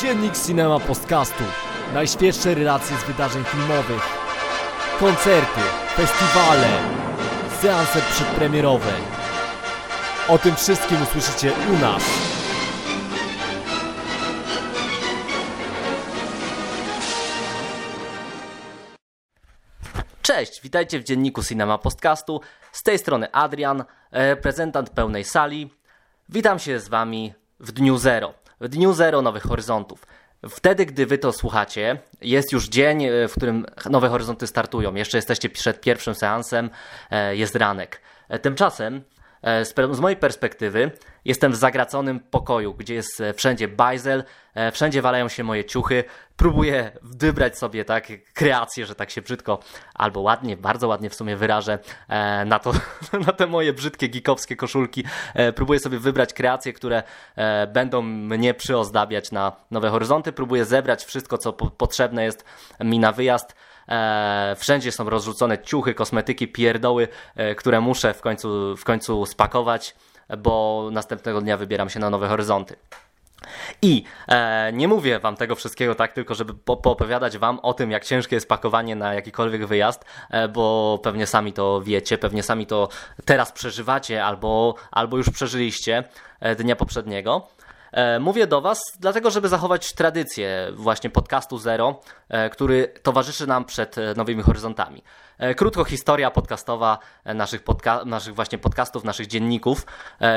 Dziennik Cinema Podcastu. Najświeższe relacje z wydarzeń filmowych. Koncerty, festiwale, seanse przedpremierowe. O tym wszystkim usłyszycie u nas. Cześć, witajcie w dzienniku Cinema Podcastu. Z tej strony Adrian, reprezentant pełnej sali. Witam się z wami w dniu zero. W dniu zero Nowych Horyzontów. Wtedy, gdy wy to słuchacie, jest już dzień, e, w którym Nowe Horyzonty startują. Jeszcze jesteście przed pierwszym seansem, e, jest ranek. E, Tymczasem, z pe- z mojej perspektywy, jestem w zagraconym pokoju, gdzie jest e, wszędzie bajzel, e, wszędzie walają się moje ciuchy. Próbuję wybrać sobie tak kreację, że tak się brzydko albo ładnie, bardzo ładnie w sumie wyrażę e, na, to, na te moje brzydkie geekowskie koszulki. E, próbuję sobie wybrać kreacje, które e, będą mnie przyozdabiać na nowe horyzonty. Próbuję zebrać wszystko, co po, potrzebne jest mi na wyjazd. E, wszędzie są rozrzucone ciuchy, kosmetyki, pierdoły, e, które muszę w końcu, w końcu spakować, bo następnego dnia wybieram się na nowe horyzonty. I e, nie mówię wam tego wszystkiego tak tylko, żeby po, poopowiadać wam o tym, jak ciężkie jest pakowanie na jakikolwiek wyjazd, e, bo pewnie sami to wiecie, pewnie sami to teraz przeżywacie albo, albo już przeżyliście e, dnia poprzedniego. E, Mówię do Was, dlatego żeby zachować tradycję właśnie podcastu Zero, e, który towarzyszy nam przed e, nowymi horyzontami. Krótko historia podcastowa naszych, podca- naszych właśnie podcastów, naszych dzienników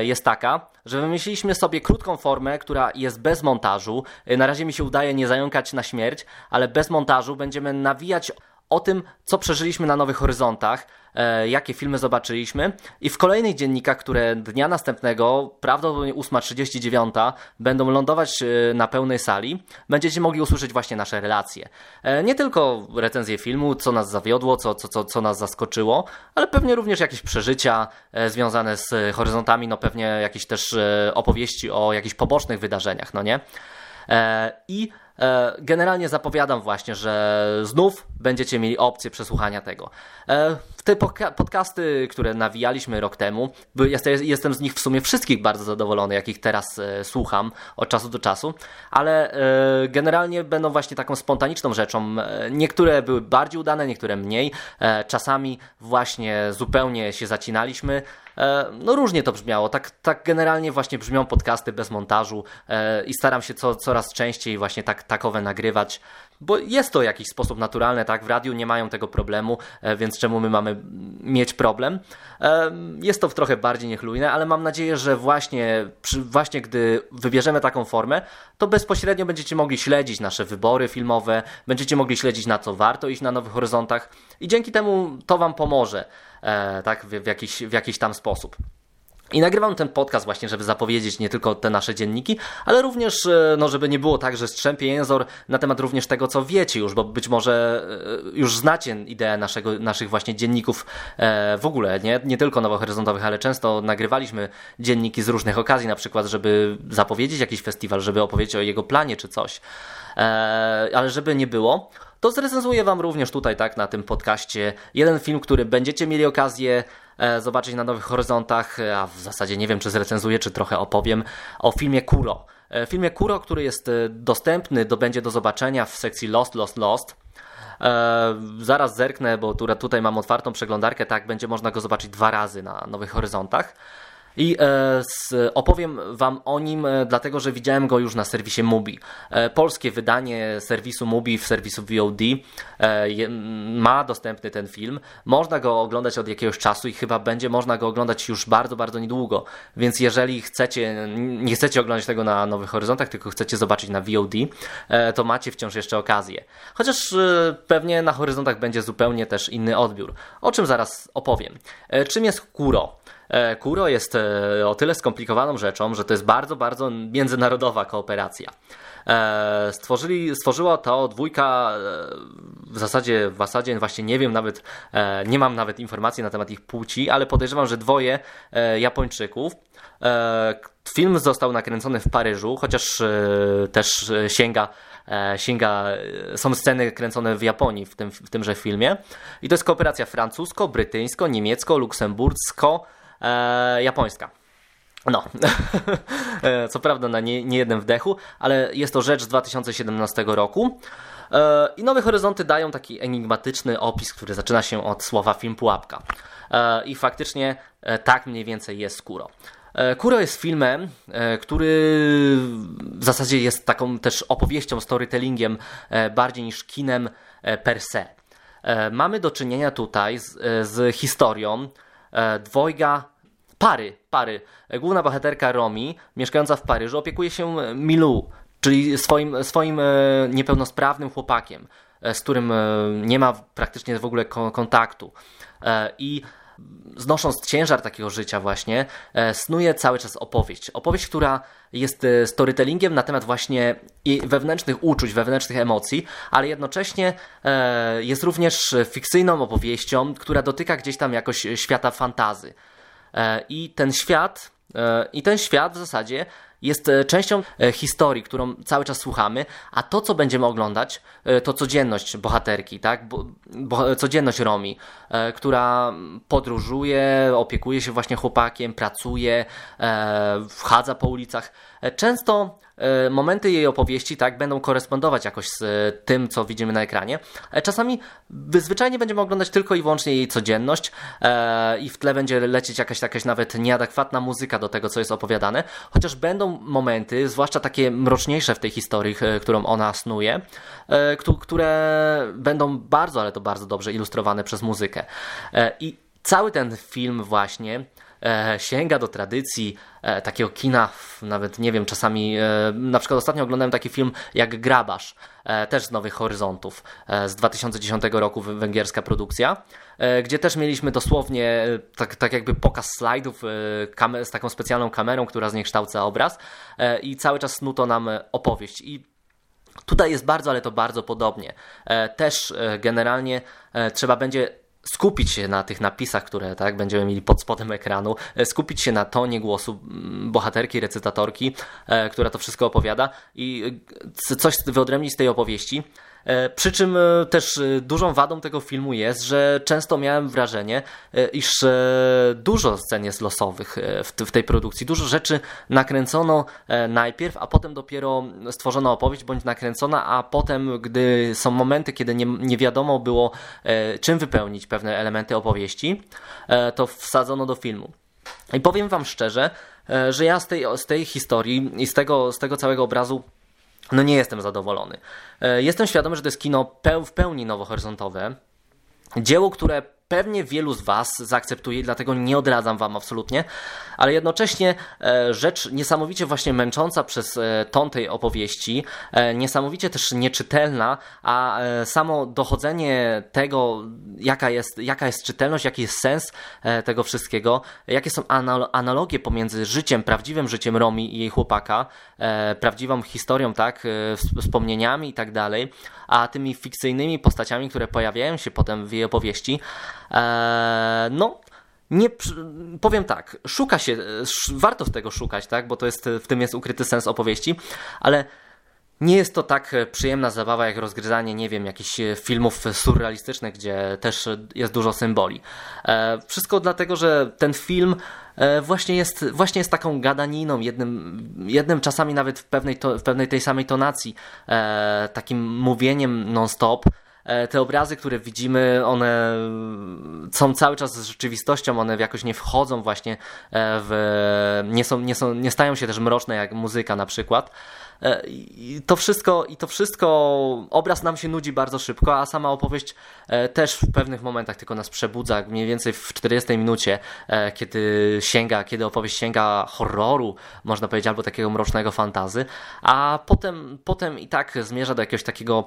jest taka, że wymyśliliśmy sobie krótką formę, która jest bez montażu. Na razie mi się udaje nie zająkać na śmierć, ale bez montażu będziemy nawijać o tym, co przeżyliśmy na Nowych Horyzontach, e, jakie filmy zobaczyliśmy i w kolejnych dziennikach, które dnia następnego, prawdopodobnie 8.39, będą lądować e, na pełnej sali, będziecie mogli usłyszeć właśnie nasze relacje. E, nie tylko recenzje filmu, co nas zawiodło, co, co, co, co nas zaskoczyło, ale pewnie również jakieś przeżycia e, związane z horyzontami, no pewnie jakieś też e, opowieści o jakichś pobocznych wydarzeniach, no nie? I generalnie zapowiadam właśnie, że znów będziecie mieli opcję przesłuchania tego. E, Te podcasty, które nawijaliśmy rok temu, jestem z nich w sumie wszystkich bardzo zadowolony, jakich teraz e, słucham od czasu do czasu, ale e, generalnie będą właśnie taką spontaniczną rzeczą. E, Niektóre były bardziej udane, niektóre mniej. E, Czasami właśnie zupełnie się zacinaliśmy. E, No różnie to brzmiało. Tak, tak generalnie właśnie brzmią podcasty bez montażu e, i staram się co, coraz częściej właśnie tak, takowe nagrywać, bo jest to w jakiś sposób naturalne, tak? W radiu nie mają tego problemu, e, więc czemu my mamy mieć problem? E, Jest to trochę bardziej niechlujne, ale mam nadzieję, że właśnie, właśnie gdy wybierzemy taką formę, to bezpośrednio będziecie mogli śledzić nasze wybory filmowe, będziecie mogli śledzić na co warto iść na Nowych Horyzontach i dzięki temu to Wam pomoże, e, tak? W, jakiś, w jakiś tam sposób. I nagrywam ten podcast właśnie, żeby zapowiedzieć nie tylko te nasze dzienniki, ale również, e, no, żeby nie było tak, że strzępie jęzor na temat również tego, co wiecie już, bo być może e, już znacie ideę naszego, naszych właśnie dzienników e, w ogóle, nie, nie tylko nowohoryzontowych, ale często nagrywaliśmy dzienniki z różnych okazji, na przykład, żeby zapowiedzieć jakiś festiwal, żeby opowiedzieć o jego planie czy coś. Ale żeby nie było, to zrecenzuję Wam również tutaj, tak, na tym podcaście jeden film, który będziecie mieli okazję e, zobaczyć na Nowych Horyzontach, e, a w zasadzie nie wiem, czy zrecenzuję, czy trochę opowiem o filmie Kuro. E, filmie Kuro, który jest dostępny, do, będzie do zobaczenia w sekcji Lost, Lost, Lost. E, zaraz zerknę, bo tu, tutaj mam otwartą przeglądarkę, tak, będzie można go zobaczyć dwa razy na Nowych Horyzontach. I e, opowiem Wam o nim, e, dlatego że widziałem go już na serwisie Mubi. E, polskie wydanie serwisu Mubi w serwisu VOD ma dostępny ten film. Można go oglądać od jakiegoś czasu i chyba będzie można go oglądać już bardzo, bardzo niedługo. Więc jeżeli chcecie, nie chcecie oglądać tego na Nowych Horyzontach, tylko chcecie zobaczyć na VOD, to macie wciąż jeszcze okazję. Chociaż pewnie na Horyzontach będzie zupełnie też inny odbiór. O czym zaraz opowiem. Czym jest Kuro? E, Kuro jest e, o tyle skomplikowaną rzeczą, że to jest bardzo, bardzo międzynarodowa kooperacja. E, Stworzyli, stworzyła to dwójka, w zasadzie, w zasadzie właśnie nie wiem nawet, nie mam nawet informacji na temat ich płci, ale podejrzewam, że dwoje Japończyków. Film został nakręcony w Paryżu, chociaż też sięga sięga, są sceny kręcone w Japonii w, tym, w tymże filmie. I to jest kooperacja francusko, brytyjsko, niemiecko, luksembursko, e, japońska. No, co prawda na nie, nie wdechu, ale jest to rzecz z 2017 roku. E, I Nowe Horyzonty dają taki enigmatyczny opis, który zaczyna się od słowa film pułapka. E, I faktycznie e, tak mniej więcej jest Kuro. Kuro jest filmem, który w zasadzie jest taką też opowieścią, storytellingiem bardziej niż kinem per se. Mamy do czynienia tutaj z, z historią dwojga pary, pary. Główna bohaterka Romi, mieszkająca w Paryżu, opiekuje się Milou, czyli swoim, swoim e, niepełnosprawnym chłopakiem, e, z którym e, nie ma praktycznie w ogóle kontaktu. I znosząc ciężar takiego życia właśnie, snuje cały czas opowieść. Opowieść, która jest storytellingiem na temat właśnie wewnętrznych uczuć, wewnętrznych emocji, ale jednocześnie jest również fikcyjną opowieścią, która dotyka gdzieś tam jakoś świata fantazy. I ten świat, i ten świat w zasadzie jest e, częścią e, historii, którą cały czas słuchamy, a to, co będziemy oglądać, e, to codzienność bohaterki, tak? Bo, bo, codzienność Romi, która podróżuje, opiekuje się właśnie chłopakiem, pracuje, wchadza po ulicach. Często momenty jej opowieści tak będą korespondować jakoś z tym, co widzimy na ekranie. Czasami zwyczajnie będziemy oglądać tylko i wyłącznie jej codzienność i w tle będzie lecieć jakaś, jakaś nawet nieadekwatna muzyka do tego, co jest opowiadane, chociaż będą momenty, zwłaszcza takie mroczniejsze w tej historii, którą ona snuje, które będą bardzo, ale to bardzo dobrze ilustrowane przez muzykę. I cały ten film właśnie e, sięga do tradycji e, takiego kina, nawet nie wiem, czasami, e, na przykład ostatnio oglądałem taki film jak Grabasz, e, też z Nowych Horyzontów, e, z 2010 roku, węgierska produkcja, e, gdzie też mieliśmy dosłownie tak, tak jakby pokaz slajdów z taką specjalną kamerą, która zniekształca obraz i cały czas snuto nam opowieść i Tutaj jest bardzo, ale to bardzo podobnie. Też generalnie trzeba będzie skupić się na tych napisach, które tak będziemy mieli pod spodem ekranu, e, skupić się na tonie głosu bohaterki, recytatorki, e, która to wszystko opowiada i e, coś wyodrębnić z tej opowieści. E, przy czym e, też e, dużą wadą tego filmu jest, że często miałem wrażenie, iż dużo scen jest losowych w tej produkcji. Dużo rzeczy nakręcono najpierw, a potem dopiero stworzono opowieść bądź nakręcona, a potem, gdy są momenty, kiedy nie, nie wiadomo było, czym wypełnić pewne elementy opowieści, to wsadzono do filmu. I powiem Wam szczerze, że ja z tej, z tej historii i z tego, z tego całego obrazu no nie jestem zadowolony. E, jestem świadomy, że to jest kino w pełni nowohoryzontowe. Dzieło, które pewnie wielu z Was zaakceptuje, dlatego nie odradzam Wam absolutnie, ale jednocześnie e, rzecz niesamowicie właśnie męcząca przez e, ton tej opowieści, e, niesamowicie też nieczytelna, a samo dochodzenie tego, jaka jest, jaka jest czytelność, jaki jest sens tego wszystkiego, jakie są analogie pomiędzy życiem, prawdziwym życiem Romi i jej chłopaka, prawdziwą historią, tak, wspomnieniami i tak dalej, a tymi fikcyjnymi postaciami, które pojawiają się potem w jej opowieści, Eee, no, nie powiem tak, szuka się, warto w tego szukać, tak, bo to jest, w tym jest ukryty sens opowieści, ale nie jest to tak przyjemna zabawa jak rozgryzanie, nie wiem, jakichś filmów surrealistycznych, gdzie też jest dużo symboli. E, wszystko dlatego, że ten film e, właśnie jest, właśnie jest taką gadaniną, jednym, jednym czasami nawet w pewnej, to, w pewnej tej samej tonacji, e, takim mówieniem non-stop, te obrazy, które widzimy, one są cały czas z rzeczywistością, one jakoś nie wchodzą właśnie e, w, nie, są, nie, są, nie stają się też mroczne jak muzyka na przykład. E, I to wszystko, i to wszystko, obraz nam się nudzi bardzo szybko, a sama opowieść e, też w pewnych momentach tylko nas przebudza, mniej więcej w 40 minucie, e, kiedy sięga, kiedy opowieść sięga horroru, można powiedzieć, albo takiego mrocznego fantazy, a potem, potem i tak zmierza do jakiegoś takiego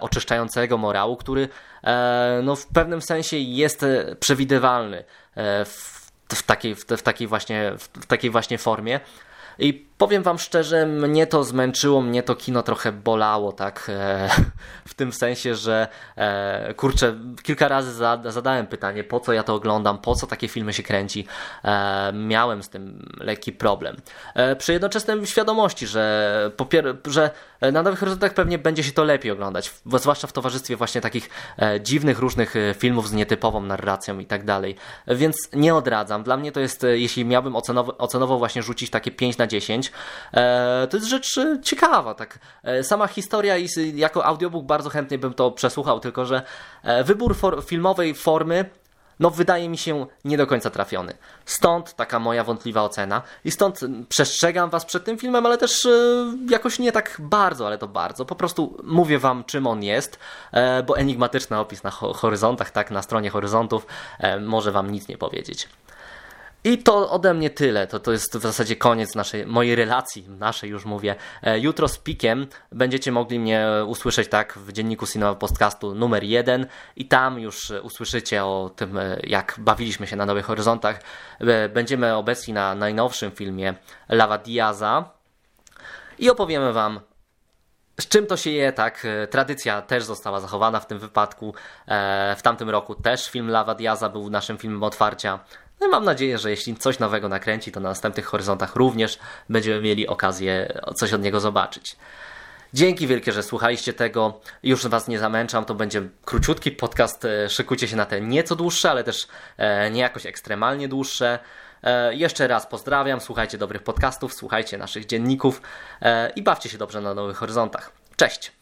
oczyszczającego morału, który no, w pewnym sensie jest przewidywalny w, w takiej, w, w takiej, właśnie, w takiej właśnie formie. I Powiem wam szczerze, mnie to zmęczyło, mnie to kino trochę bolało, tak? E, w tym sensie, że e, kurczę, kilka razy zadałem pytanie, po co ja to oglądam, po co takie filmy się kręci. E, miałem z tym lekki problem. Przy jednoczesnej świadomości, że, że na Nowych Horyzontach pewnie będzie się to lepiej oglądać, zwłaszcza w towarzystwie właśnie takich dziwnych, różnych filmów z nietypową narracją i tak dalej. Więc nie odradzam. Dla mnie to jest, jeśli miałbym ocenowo, ocenowo właśnie rzucić takie 5 na 10, E, to jest rzecz e, ciekawa, tak. E, sama historia i jako audiobook bardzo chętnie bym to przesłuchał, tylko że wybór for filmowej formy no wydaje mi się nie do końca trafiony. Stąd taka moja wątpliwa ocena i stąd przestrzegam was przed tym filmem, ale też jakoś nie tak bardzo, ale to bardzo. Po prostu mówię wam czym on jest, bo enigmatyczny opis na horyzontach, tak, na stronie horyzontów może wam nic nie powiedzieć. I to ode mnie tyle. To, to jest w zasadzie koniec naszej, mojej relacji, naszej już mówię. E, jutro z pikiem będziecie mogli mnie usłyszeć tak w dzienniku Cinema Podcastu numer jeden i tam już usłyszycie o tym, e, jak bawiliśmy się na Nowych Horyzontach. E, będziemy obecni na najnowszym filmie Lava Diaza i opowiemy Wam z czym to się je, tak? Tradycja też została zachowana w tym wypadku. W tamtym roku też film Lava Diaza był naszym filmem otwarcia. No i mam nadzieję, że jeśli coś nowego nakręci, to na następnych horyzontach również będziemy mieli okazję coś od niego zobaczyć. Dzięki wielkie, że słuchaliście tego. Już Was nie zamęczam, to będzie króciutki podcast. E, szykujcie się na te nieco dłuższe, ale też e, nie jakoś ekstremalnie dłuższe. E, jeszcze raz pozdrawiam, słuchajcie dobrych podcastów, słuchajcie naszych dzienników i bawcie się dobrze na nowych horyzontach. Cześć!